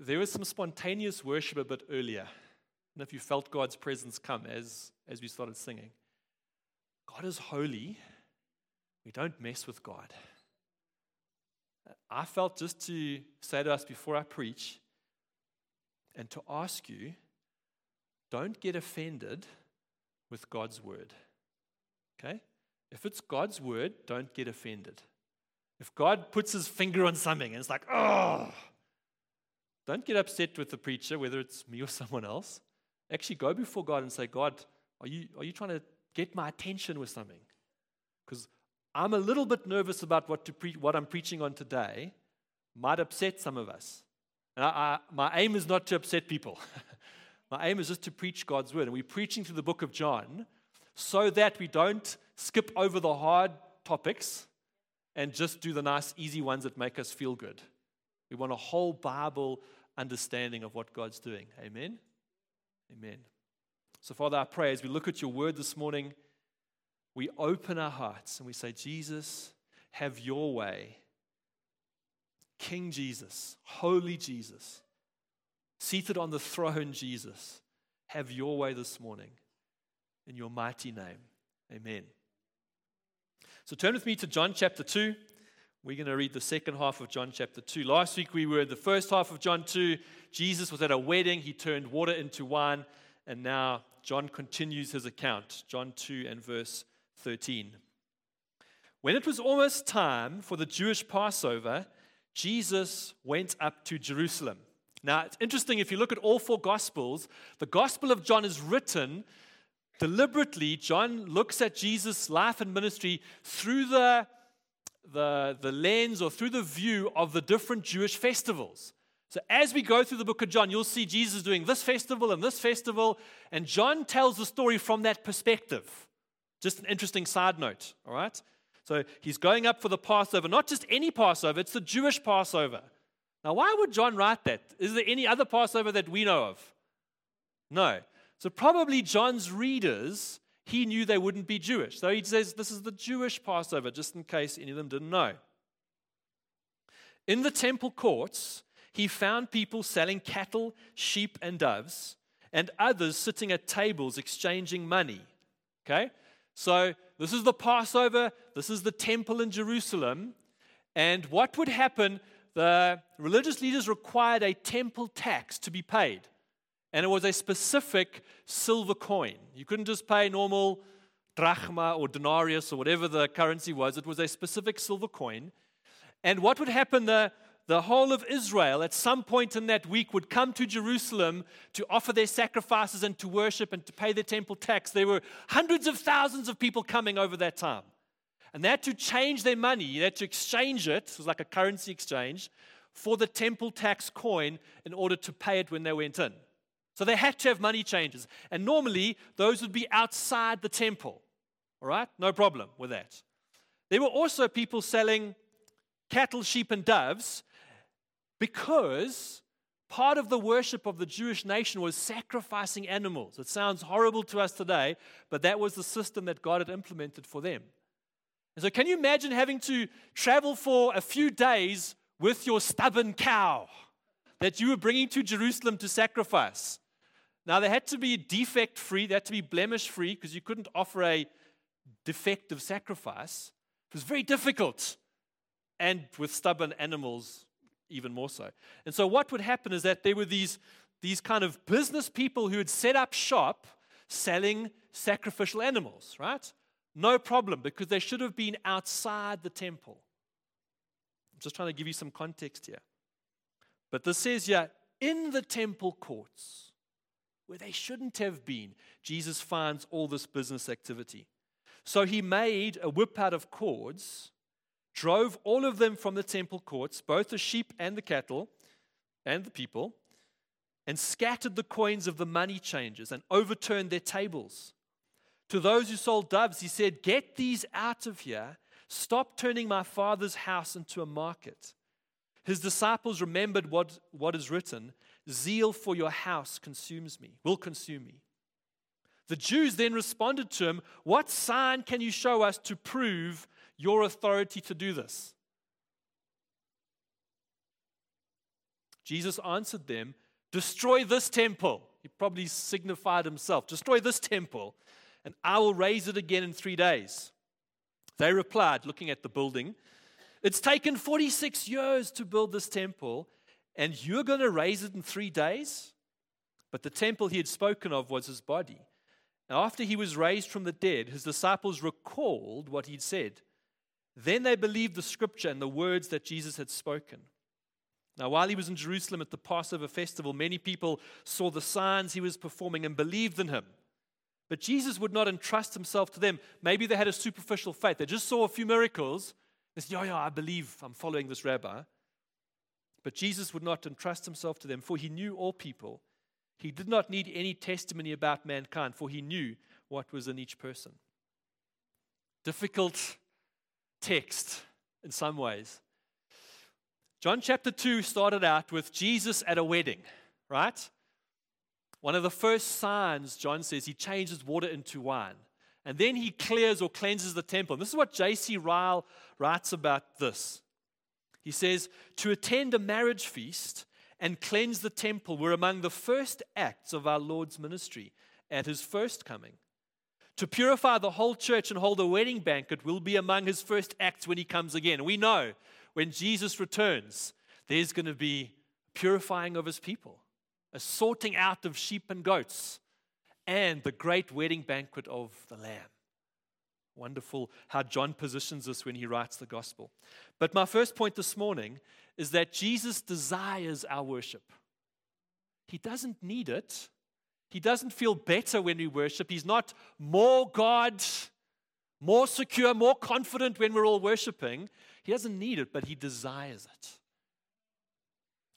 there was some spontaneous worship a bit earlier. And if you felt God's presence come as, as we started singing, God is holy. We don't mess with God. I felt just to say to us before I preach and to ask you don't get offended with God's word. Okay? If it's God's word, don't get offended. If God puts his finger on something and it's like, oh, don't get upset with the preacher, whether it's me or someone else. Actually, go before God and say, God, are you, are you trying to get my attention with something? Because I'm a little bit nervous about what, to pre- what I'm preaching on today. Might upset some of us. And I, I, my aim is not to upset people. my aim is just to preach God's word. And we're preaching through the book of John so that we don't skip over the hard topics and just do the nice, easy ones that make us feel good. We want a whole Bible understanding of what God's doing. Amen? Amen. So, Father, I pray as we look at your word this morning, we open our hearts and we say, Jesus, have your way. King Jesus, Holy Jesus, seated on the throne, Jesus, have your way this morning. In your mighty name. Amen. So turn with me to John chapter 2. We're going to read the second half of John chapter 2. Last week we were in the first half of John 2. Jesus was at a wedding, he turned water into wine, and now John continues his account. John 2 and verse 13. When it was almost time for the Jewish Passover, Jesus went up to Jerusalem. Now, it's interesting if you look at all four Gospels, the Gospel of John is written deliberately. John looks at Jesus' life and ministry through the the, the lens or through the view of the different Jewish festivals. So, as we go through the book of John, you'll see Jesus doing this festival and this festival, and John tells the story from that perspective. Just an interesting side note, all right? So, he's going up for the Passover, not just any Passover, it's the Jewish Passover. Now, why would John write that? Is there any other Passover that we know of? No. So, probably John's readers he knew they wouldn't be Jewish. So he says this is the Jewish Passover, just in case any of them didn't know. In the temple courts, he found people selling cattle, sheep, and doves, and others sitting at tables exchanging money. Okay? So this is the Passover, this is the temple in Jerusalem. And what would happen? The religious leaders required a temple tax to be paid and it was a specific silver coin. You couldn't just pay normal drachma or denarius or whatever the currency was, it was a specific silver coin. And what would happen? The, the whole of Israel at some point in that week would come to Jerusalem to offer their sacrifices and to worship and to pay their temple tax. There were hundreds of thousands of people coming over that time. And they had to change their money, they had to exchange it, it was like a currency exchange, for the temple tax coin in order to pay it when they went in. So they had to have money changers. And normally, those would be outside the temple. All right? No problem with that. There were also people selling cattle, sheep, and doves because part of the worship of the Jewish nation was sacrificing animals. It sounds horrible to us today, but that was the system that God had implemented for them. And so, can you imagine having to travel for a few days with your stubborn cow that you were bringing to Jerusalem to sacrifice? Now, they had to be defect free, they had to be blemish free because you couldn't offer a defective sacrifice. It was very difficult. And with stubborn animals, even more so. And so, what would happen is that there were these, these kind of business people who had set up shop selling sacrificial animals, right? No problem, because they should have been outside the temple. I'm just trying to give you some context here. But this says here, in the temple courts where they shouldn't have been, Jesus finds all this business activity. So he made a whip out of cords, drove all of them from the temple courts, both the sheep and the cattle and the people, and scattered the coins of the money changers and overturned their tables. To those who sold doves, he said, Get these out of here. Stop turning my father's house into a market. His disciples remembered what, what is written Zeal for your house consumes me, will consume me. The Jews then responded to him, What sign can you show us to prove your authority to do this? Jesus answered them, Destroy this temple. He probably signified himself. Destroy this temple, and I will raise it again in three days. They replied, looking at the building, It's taken 46 years to build this temple, and you're going to raise it in three days? But the temple he had spoken of was his body. Now, after he was raised from the dead, his disciples recalled what he'd said. Then they believed the scripture and the words that Jesus had spoken. Now, while he was in Jerusalem at the Passover festival, many people saw the signs he was performing and believed in him. But Jesus would not entrust himself to them. Maybe they had a superficial faith. They just saw a few miracles. They said, Yeah, yeah, I believe I'm following this rabbi. But Jesus would not entrust himself to them, for he knew all people. He did not need any testimony about mankind, for he knew what was in each person. Difficult text in some ways. John chapter 2 started out with Jesus at a wedding, right? One of the first signs, John says, he changes water into wine. And then he clears or cleanses the temple. And this is what J.C. Ryle writes about this. He says, To attend a marriage feast and cleanse the temple were among the first acts of our Lord's ministry at his first coming. To purify the whole church and hold a wedding banquet will be among his first acts when he comes again. We know when Jesus returns, there's going to be purifying of his people, a sorting out of sheep and goats, and the great wedding banquet of the Lamb. Wonderful how John positions us when he writes the gospel. But my first point this morning is that Jesus desires our worship. He doesn't need it. He doesn't feel better when we worship. He's not more God, more secure, more confident when we're all worshiping. He doesn't need it, but he desires it.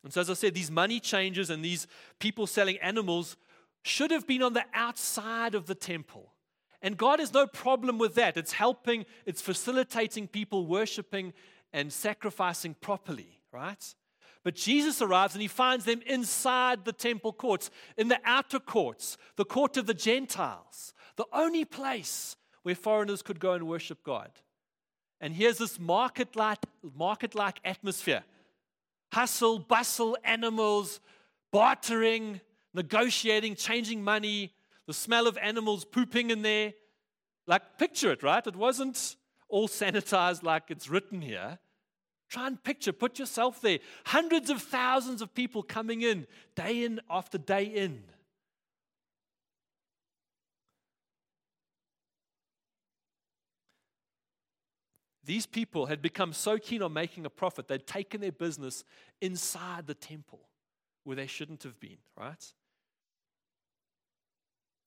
And so, as I said, these money changers and these people selling animals should have been on the outside of the temple. And God has no problem with that. It's helping, it's facilitating people worshiping and sacrificing properly, right? But Jesus arrives and he finds them inside the temple courts, in the outer courts, the court of the Gentiles, the only place where foreigners could go and worship God. And here's this market like market like atmosphere hustle, bustle, animals, bartering, negotiating, changing money, the smell of animals pooping in there. Like, picture it, right? It wasn't all sanitized like it's written here. Try and picture, put yourself there. Hundreds of thousands of people coming in, day in after day in. These people had become so keen on making a profit, they'd taken their business inside the temple where they shouldn't have been, right?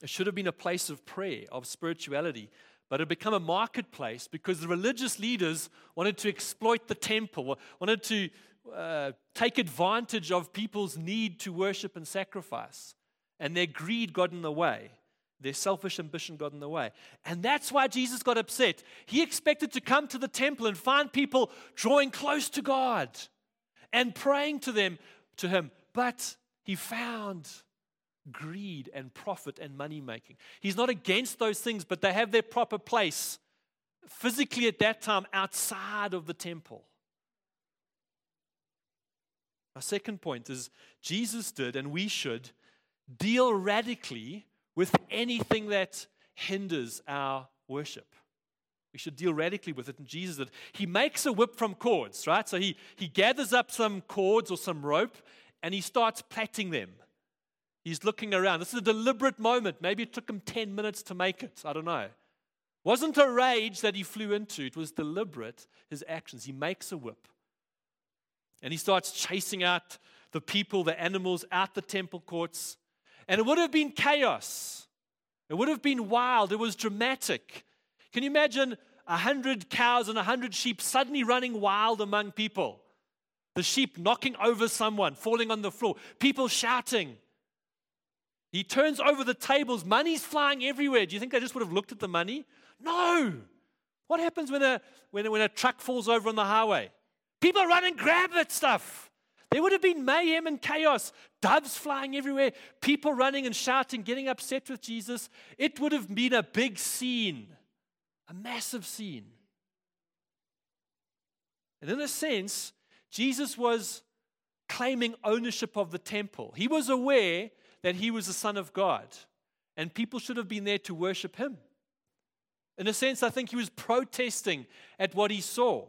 It should have been a place of prayer, of spirituality, but it had become a marketplace because the religious leaders wanted to exploit the temple, wanted to uh, take advantage of people's need to worship and sacrifice. And their greed got in the way. Their selfish ambition got in the way. And that's why Jesus got upset. He expected to come to the temple and find people drawing close to God and praying to them to him. But he found greed and profit and money making. He's not against those things, but they have their proper place physically at that time outside of the temple. My second point is Jesus did, and we should deal radically with anything that hinders our worship. We should deal radically with it. And Jesus did. He makes a whip from cords, right? So he, he gathers up some cords or some rope and he starts plaiting them. He's looking around. This is a deliberate moment. Maybe it took him 10 minutes to make it. I don't know. Wasn't a rage that he flew into, it was deliberate, his actions. He makes a whip. And he starts chasing out the people, the animals, out the temple courts. And it would have been chaos. It would have been wild. It was dramatic. Can you imagine a hundred cows and a hundred sheep suddenly running wild among people? The sheep knocking over someone, falling on the floor, people shouting. He turns over the tables, money's flying everywhere. Do you think they just would have looked at the money? No. What happens when a, when, when a truck falls over on the highway? People run and grab that stuff. There would have been mayhem and chaos, doves flying everywhere, people running and shouting, getting upset with Jesus. It would have been a big scene, a massive scene. And in a sense, Jesus was claiming ownership of the temple. He was aware that he was the Son of God, and people should have been there to worship him. In a sense, I think he was protesting at what he saw.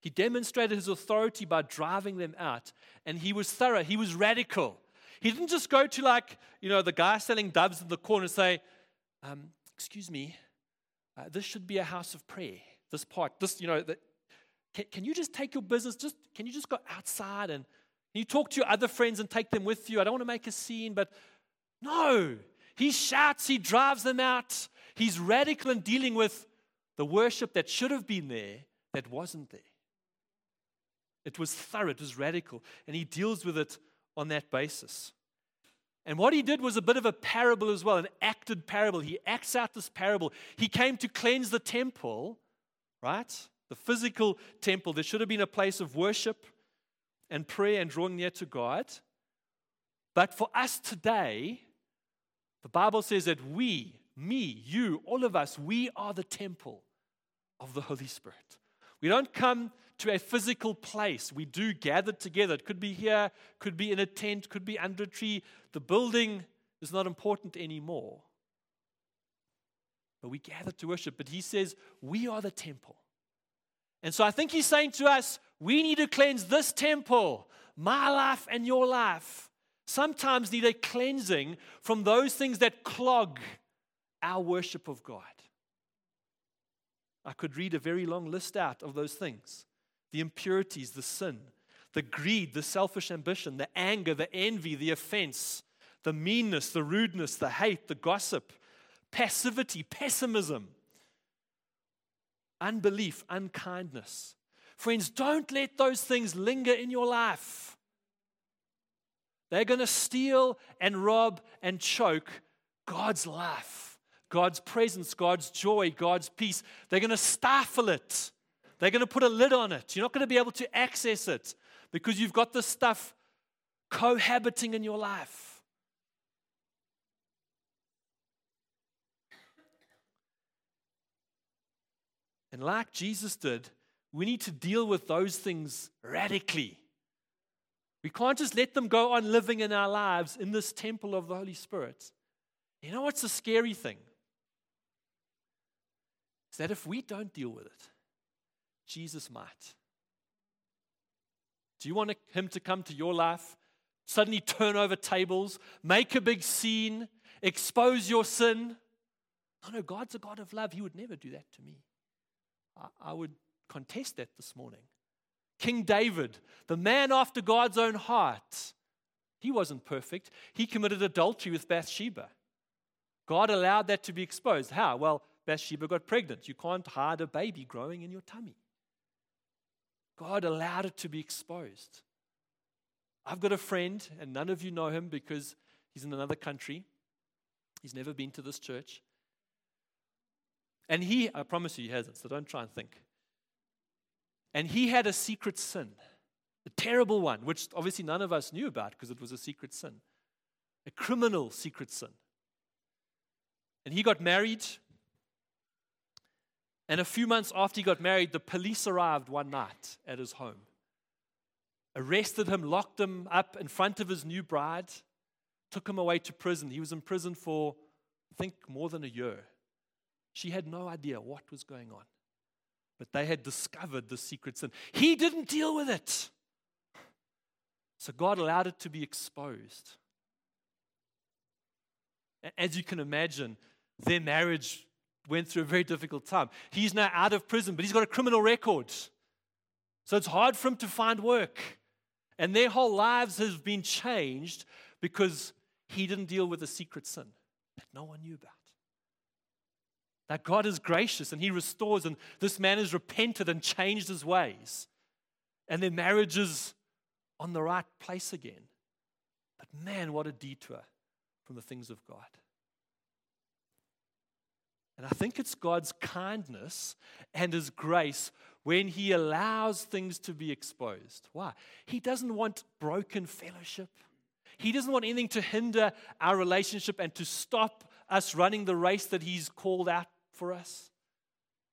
He demonstrated his authority by driving them out, and he was thorough, he was radical. He didn't just go to, like, you know, the guy selling doves in the corner and say, um, Excuse me, uh, this should be a house of prayer. This part, this, you know, the, can, can you just take your business, just, can you just go outside and you talk to your other friends and take them with you? I don't want to make a scene, but no. He shouts, he drives them out. He's radical in dealing with the worship that should have been there that wasn't there. It was thorough, it was radical, and he deals with it on that basis. And what he did was a bit of a parable as well, an acted parable. He acts out this parable. He came to cleanse the temple, right? The physical temple. There should have been a place of worship and prayer and drawing near to God. But for us today, the Bible says that we, me, you, all of us, we are the temple of the Holy Spirit. We don't come to a physical place. We do gather together. It could be here, could be in a tent, could be under a tree. The building is not important anymore. But we gather to worship. But he says, we are the temple. And so I think he's saying to us, we need to cleanse this temple, my life and your life. Sometimes need a cleansing from those things that clog our worship of God. I could read a very long list out of those things the impurities, the sin, the greed, the selfish ambition, the anger, the envy, the offense, the meanness, the rudeness, the hate, the gossip, passivity, pessimism, unbelief, unkindness. Friends, don't let those things linger in your life. They're going to steal and rob and choke God's life, God's presence, God's joy, God's peace. They're going to stifle it. They're going to put a lid on it. You're not going to be able to access it because you've got this stuff cohabiting in your life. And like Jesus did, we need to deal with those things radically. We can't just let them go on living in our lives in this temple of the Holy Spirit. You know what's the scary thing? Is that if we don't deal with it, Jesus might. Do you want him to come to your life, suddenly turn over tables, make a big scene, expose your sin? No, no, God's a God of love. He would never do that to me. I, would contest that this morning. King David, the man after God's own heart, he wasn't perfect. He committed adultery with Bathsheba. God allowed that to be exposed. How? Well, Bathsheba got pregnant. You can't hide a baby growing in your tummy. God allowed it to be exposed. I've got a friend, and none of you know him because he's in another country. He's never been to this church. And he, I promise you, he hasn't, so don't try and think. And he had a secret sin, a terrible one, which obviously none of us knew about because it was a secret sin, a criminal secret sin. And he got married and a few months after he got married, the police arrived one night at his home, arrested him, locked him up in front of his new bride, took him away to prison. He was in prison for, I think, more than a year. She had no idea what was going on, but they had discovered the secret sin. He didn't deal with it. So God allowed it to be exposed. As you can imagine, their marriage went through a very difficult time. He's now out of prison, but he's got a criminal record. So it's hard for him to find work. And their whole lives have been changed because he didn't deal with a secret sin that no one knew about. That God is gracious and he restores, and this man has repented and changed his ways. And their marriage is on the right place again. But man, what a detour from the things of God. And I think it's God's kindness and His grace when He allows things to be exposed. Why? He doesn't want broken fellowship. He doesn't want anything to hinder our relationship and to stop us running the race that He's called out for us.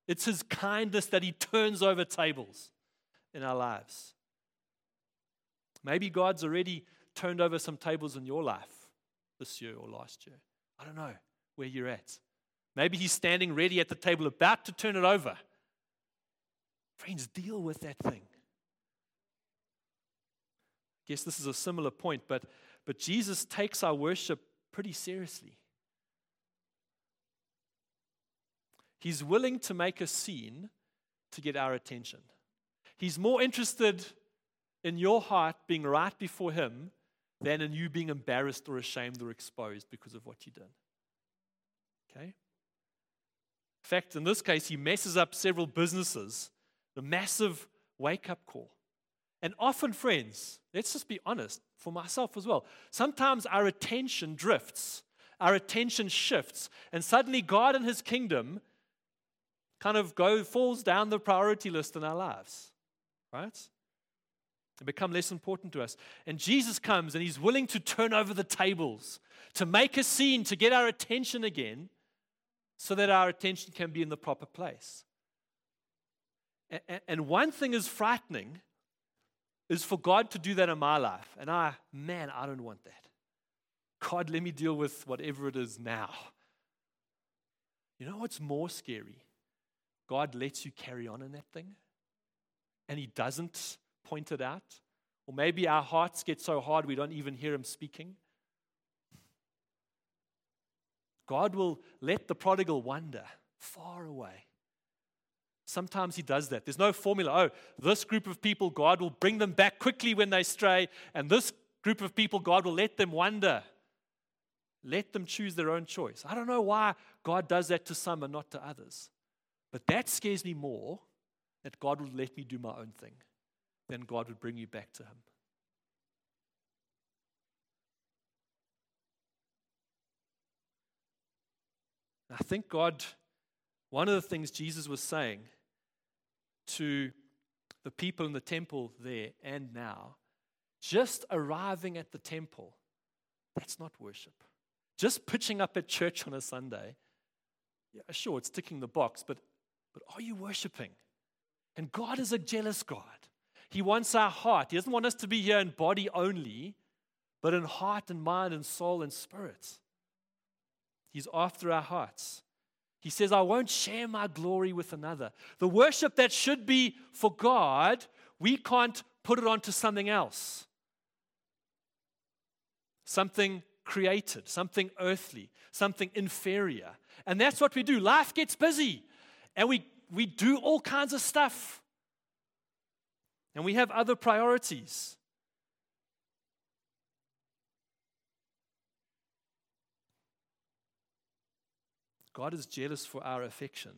It's His kindness that He turns over tables in our lives. Maybe God's already turned over some tables in your life this year or last year. I don't know where you're at. Maybe He's standing ready at the table, about to turn it over. Friends, deal with that thing. I guess this is a similar point, but, but Jesus takes our worship pretty seriously. He's willing to make a scene to get our attention. He's more interested in your heart being right before Him than in you being embarrassed or ashamed or exposed because of what you did. Okay? In fact, in this case, He messes up several businesses, a massive wake up call. And often, friends, let's just be honest, for myself as well, sometimes our attention drifts, our attention shifts, and suddenly God and His kingdom kind of go falls down the priority list in our lives, right? They become less important to us. And Jesus comes and he's willing to turn over the tables, to make a scene, to get our attention again, so that our attention can be in the proper place. And one thing is frightening is for God to do that in my life. And I, man, I don't want that. God, let me deal with whatever it is now. You know what's more scary? God lets you carry on in that thing and He doesn't point it out. Or maybe our hearts get so hard we don't even hear Him speaking. God will let the prodigal wander far away. Sometimes He does that. There's no formula. Oh, this group of people, God will bring them back quickly when they stray, and this group of people, God will let them wander. Let them choose their own choice. I don't know why God does that to some and not to others. But that scares me more that God would let me do my own thing than God would bring you back to Him. I think God, one of the things Jesus was saying to the people in the temple there and now, just arriving at the temple, that's not worship. Just pitching up at church on a Sunday, yeah, sure, it's ticking the box, but but are you worshiping? And God is a jealous God. He wants our heart. He doesn't want us to be here in body only, but in heart and mind and soul and spirit. He's after our hearts. He says, I won't share my glory with another. The worship that should be for God, we can't put it onto something else. Something created, something earthly, something inferior. And that's what we do. Life gets busy and we, we do all kinds of stuff. And we have other priorities. God is jealous for our affection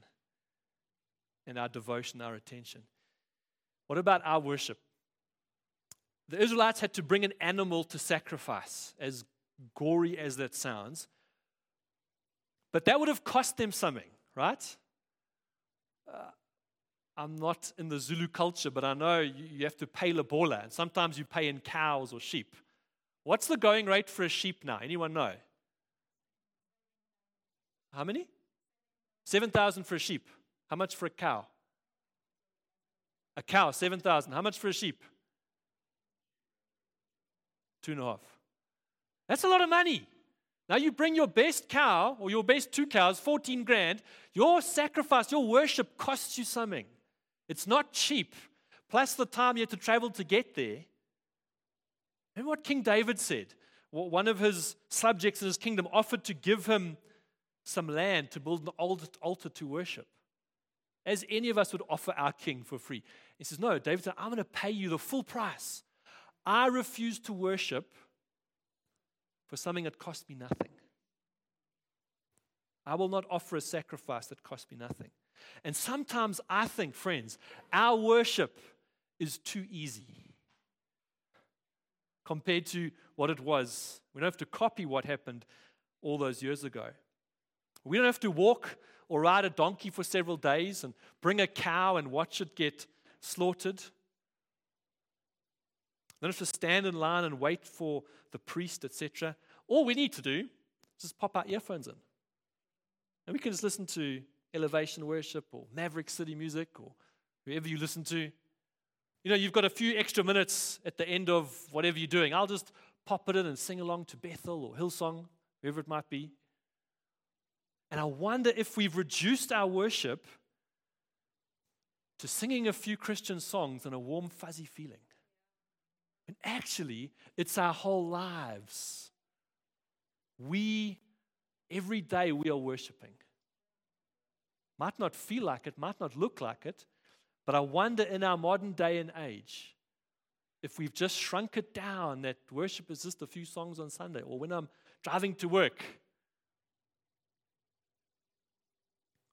and our devotion, our attention. What about our worship? The Israelites had to bring an animal to sacrifice, as gory as that sounds. But that would have cost them something, right? Uh, I'm not in the Zulu culture, but I know you, you have to pay lobola, and sometimes you pay in cows or sheep. What's the going rate for a sheep now? Anyone know? How many? 7,000 for a sheep. How much for a cow? A cow, 7,000. How much for a sheep? Two and a half. That's a lot of money. Now you bring your best cow or your best two cows, 14 grand. Your sacrifice, your worship costs you something. It's not cheap. Plus the time you had to travel to get there. Remember what King David said? One of his subjects in his kingdom offered to give him some land to build an altar to worship. As any of us would offer our king for free. He says, No, David said, I'm going to pay you the full price. I refuse to worship for something that cost me nothing. I will not offer a sacrifice that cost me nothing. And sometimes I think, friends, our worship is too easy compared to what it was. We don't have to copy what happened all those years ago. We don't have to walk or ride a donkey for several days and bring a cow and watch it get slaughtered. Don't have to stand in line and wait for the priest, etc. All we need to do is just pop our earphones in. And we can just listen to elevation worship or Maverick City music or whoever you listen to. You know, you've got a few extra minutes at the end of whatever you're doing. I'll just pop it in and sing along to Bethel or Hillsong, whoever it might be. And I wonder if we've reduced our worship to singing a few Christian songs and a warm, fuzzy feeling. And actually, it's our whole lives. We, every day, we are worshiping. Might not feel like it, might not look like it, but I wonder in our modern day and age if we've just shrunk it down that worship is just a few songs on Sunday or when I'm driving to work.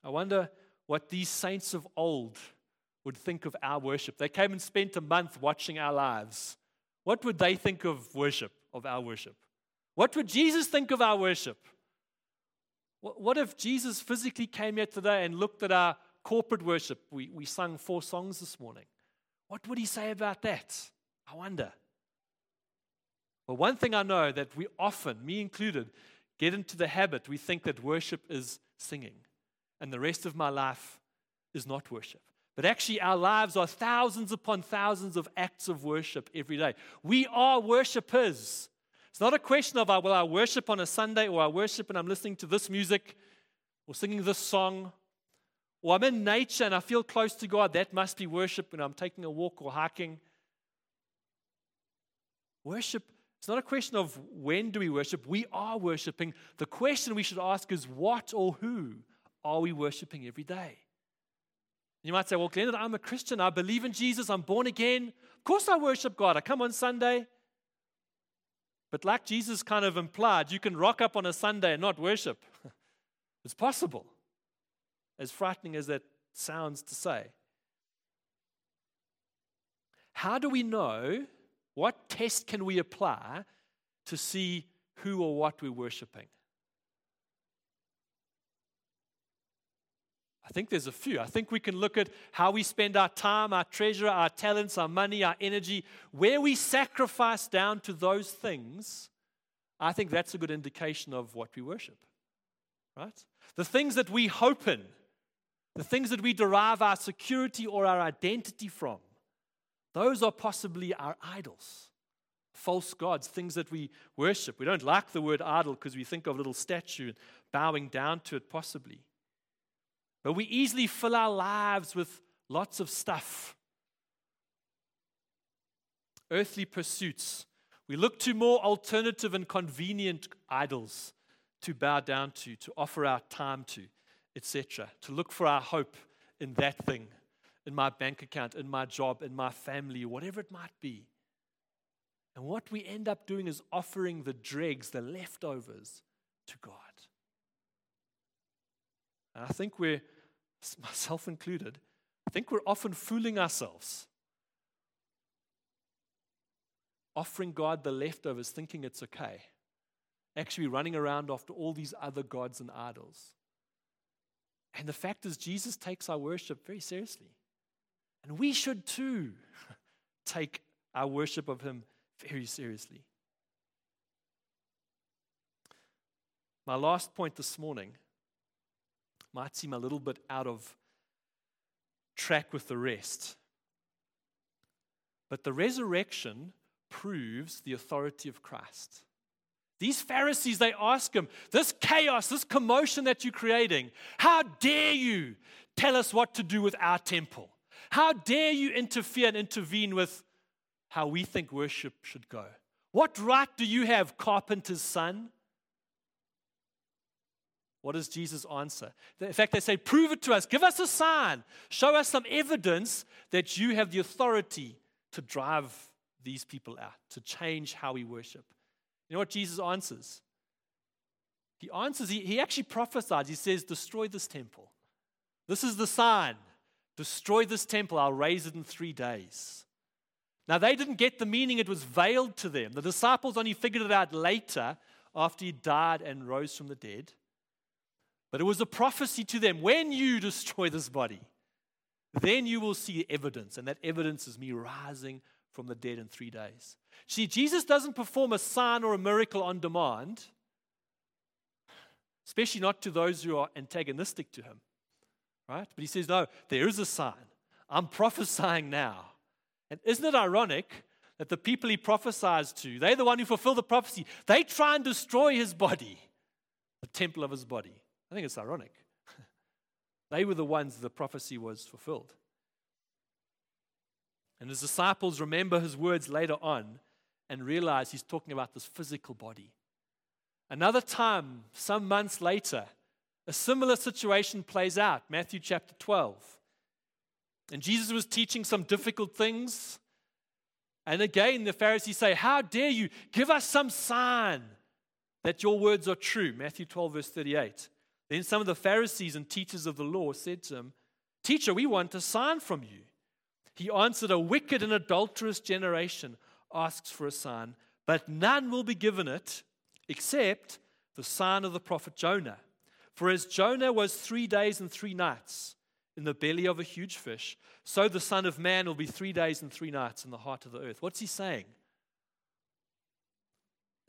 I wonder what these saints of old would think of our worship. They came and spent a month watching our lives. What would they think of worship, of our worship? What would Jesus think of our worship? What if Jesus physically came here today and looked at our corporate worship? We, we sung four songs this morning. What would he say about that? I wonder. Well, one thing I know that we often, me included, get into the habit, we think that worship is singing, and the rest of my life is not worship. But actually, our lives are thousands upon thousands of acts of worship every day. We are worshipers. It's not a question of, ah, will I worship on a Sunday or I worship and I'm listening to this music or singing this song or I'm in nature and I feel close to God. That must be worship when I'm taking a walk or hiking. Worship, it's not a question of when do we worship. We are worshiping. The question we should ask is what or who are we worshiping every day? You might say, well, Glenn, I'm a Christian. I believe in Jesus. I'm born again. Of course, I worship God. I come on Sunday. But like Jesus kind of implied, you can rock up on a Sunday and not worship. it's possible, as frightening as that sounds to say. How do we know? What test can we apply to see who or what we're worshiping? I think there's a few. I think we can look at how we spend our time, our treasure, our talents, our money, our energy, where we sacrifice down to those things. I think that's a good indication of what we worship. Right? The things that we hope in, the things that we derive our security or our identity from, those are possibly our idols, false gods, things that we worship. We don't like the word idol because we think of a little statue bowing down to it, possibly. But we easily fill our lives with lots of stuff. Earthly pursuits. We look to more alternative and convenient idols to bow down to, to offer our time to, etc. To look for our hope in that thing, in my bank account, in my job, in my family, whatever it might be. And what we end up doing is offering the dregs, the leftovers, to God. And I think we're myself included, I think we're often fooling ourselves. Offering God the leftovers, thinking it's okay. Actually, running around after all these other gods and idols. And the fact is, Jesus takes our worship very seriously. And we should too take our worship of Him very seriously. My last point this morning might seem a little bit out of track with the rest. But the resurrection proves the authority of Christ. These Pharisees, they ask him, This chaos, this commotion that you're creating, how dare you tell us what to do with our temple? How dare you interfere and intervene with how we think worship should go? What right do you have, carpenter's son? What does Jesus answer? In fact, they say, Prove it to us. Give us a sign. Show us some evidence that you have the authority to drive these people out, to change how we worship. You know what Jesus answers? He answers, he, he actually prophesies. He says, Destroy this temple. This is the sign. Destroy this temple. I'll raise it in three days. Now, they didn't get the meaning, it was veiled to them. The disciples only figured it out later after he died and rose from the dead. But it was a prophecy to them when you destroy this body, then you will see evidence. And that evidence is me rising from the dead in three days. See, Jesus doesn't perform a sign or a miracle on demand, especially not to those who are antagonistic to him. Right? But he says, no, there is a sign. I'm prophesying now. And isn't it ironic that the people he prophesies to, they're the one who fulfill the prophecy, they try and destroy his body, the temple of his body. I think it's ironic. they were the ones the prophecy was fulfilled. And his disciples remember his words later on and realize he's talking about this physical body. Another time, some months later, a similar situation plays out. Matthew chapter 12. And Jesus was teaching some difficult things. And again, the Pharisees say, How dare you? Give us some sign that your words are true. Matthew 12, verse 38. Then some of the Pharisees and teachers of the law said to him, Teacher, we want a sign from you. He answered, A wicked and adulterous generation asks for a sign, but none will be given it except the sign of the prophet Jonah. For as Jonah was three days and three nights in the belly of a huge fish, so the Son of Man will be three days and three nights in the heart of the earth. What's he saying?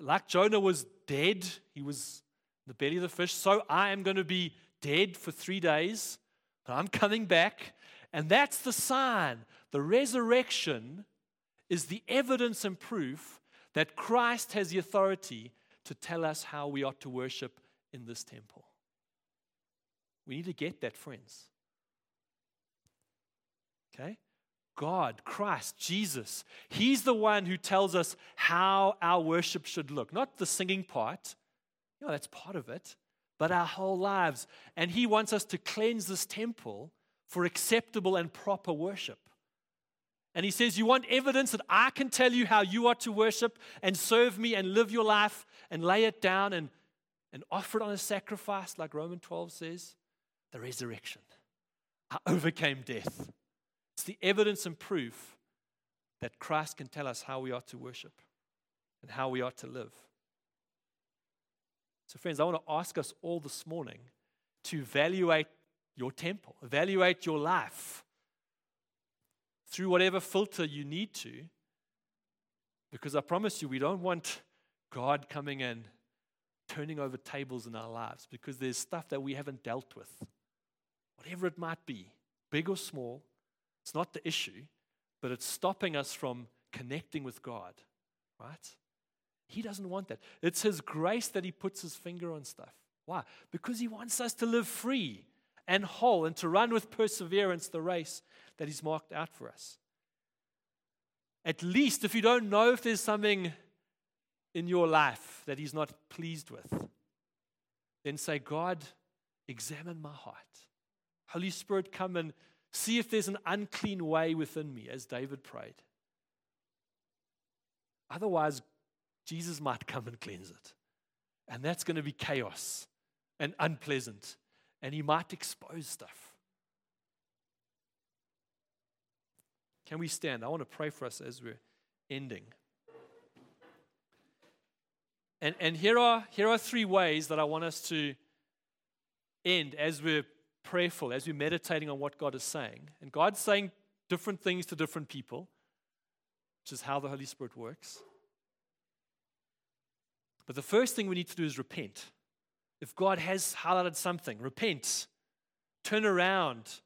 Like Jonah was dead, he was the belly of the fish, so I am going to be dead for three days, but I'm coming back. And that's the sign. The resurrection is the evidence and proof that Christ has the authority to tell us how we ought to worship in this temple. We need to get that, friends. Okay? God, Christ, Jesus, He's the one who tells us how our worship should look. Not the singing part, know, that's part of it, but our whole lives. And He wants us to cleanse this temple for acceptable and proper worship. And He says, You want evidence that I can tell you how you are to worship and serve me and live your life and lay it down and, and offer it on a sacrifice, like Romans 12 says? The resurrection. I overcame death. It's the evidence and proof that Christ can tell us how we ought to worship and how we ought to live. So, friends, I want to ask us all this morning to evaluate your temple, evaluate your life through whatever filter you need to, because I promise you, we don't want God coming and turning over tables in our lives because there's stuff that we haven't dealt with. Whatever it might be, big or small, it's not the issue, but it's stopping us from connecting with God, right? He doesn't want that. It's His grace that He puts His finger on stuff. Why? Because He wants us to live free and whole and to run with perseverance the race that He's marked out for us. At least if you don't know if there's something in your life that He's not pleased with, then say, God, examine my heart. Holy Spirit, come and See if there's an unclean way within me, as David prayed. Otherwise, Jesus might come and cleanse it. And that's going to be chaos and unpleasant. And he might expose stuff. Can we stand? I want to pray for us as we're ending. And, and here, are, here are three ways that I want us to end as we're prayerful, as we're meditating on what God is saying, and God's saying different things to different people, which is how the Holy Spirit works. But the first thing we need to do is repent. If God has highlighted something, repent. Turn around.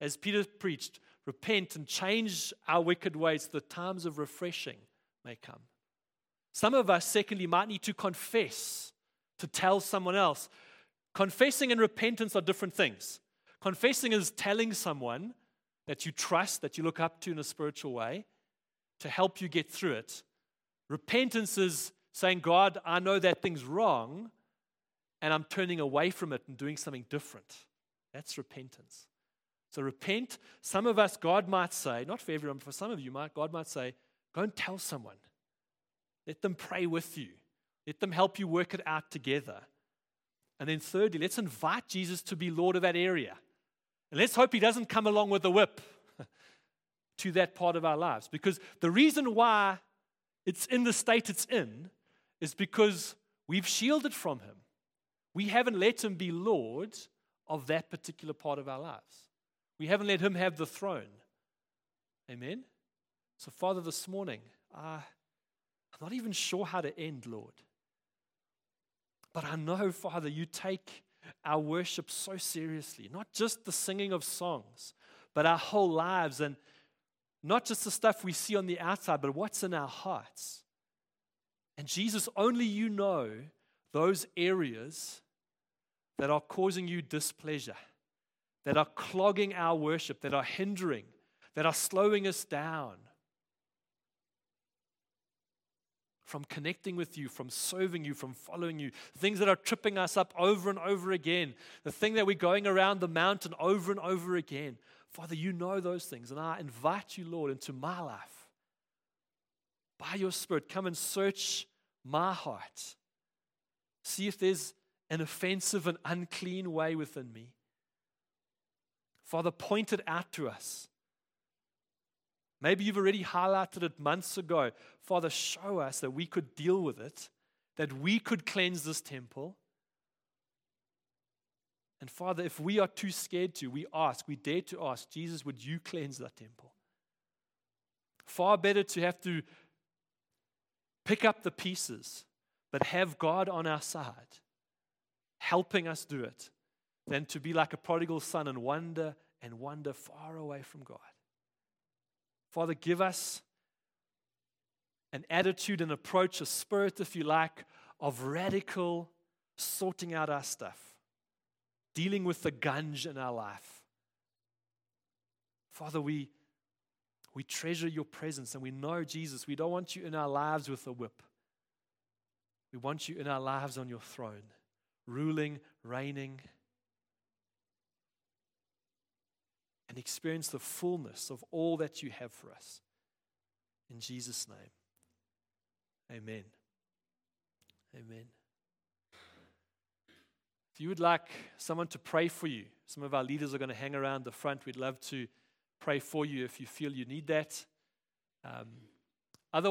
As Peter preached, repent and change our wicked ways the times of refreshing may come. Some of us, secondly, might need to confess to tell someone else. Confessing and repentance are different things. Confessing is telling someone that you trust, that you look up to in a spiritual way to help you get through it. Repentance is saying, God, I know that thing's wrong, and I'm turning away from it and doing something different. That's repentance. So repent. Some of us, God might say, not for everyone, but for some of you, might, God might say, go and tell someone. Let them pray with you. Let them help you work it out together. And then thirdly, let's invite Jesus to be Lord of that area. And let's hope he doesn't come along with a whip to that part of our lives. Because the reason why it's in the state it's in is because we've shielded from him. We haven't let him be Lord of that particular part of our lives. We haven't let him have the throne. Amen? So, Father, this morning, uh, I'm not even sure how to end, Lord. But I know, Father, you take our worship so seriously, not just the singing of songs, but our whole lives. And not just the stuff we see on the outside, but what's in our hearts. And Jesus, only you know those areas that are causing you displeasure, that are clogging our worship, that are hindering, that are slowing us down from connecting with you, from serving you, from following you, things that are tripping us up over and over again, the thing that we're going around the mountain over and over again. Father, you know those things. And I invite you, Lord, into my life. By your Spirit, come and search my heart. See if there's an offensive and unclean way within me. Father, point it out to us. Maybe you've already highlighted it months ago. Father, show us that we could deal with it, that we could cleanse this temple, and Father, if we are too scared to, we ask, we dare to ask, Jesus, would you cleanse that temple? Far better to have to pick up the pieces, but have God on our side, helping us do it, than to be like a prodigal son and wander and wander far away from God. Father, give us an attitude, an approach, a spirit, if you like, of radical sorting out our stuff dealing with the gunge in our life. Father, we, we treasure your presence and we know, Jesus, we don't want you in our lives with a whip. We want you in our lives on your throne, ruling, reigning, and experience the fullness of all that you have for us. In Jesus' name, amen. Amen. If you would like someone to pray for you, some of our leaders are going to hang around the front. We'd love to pray for you if you feel you need that. Um,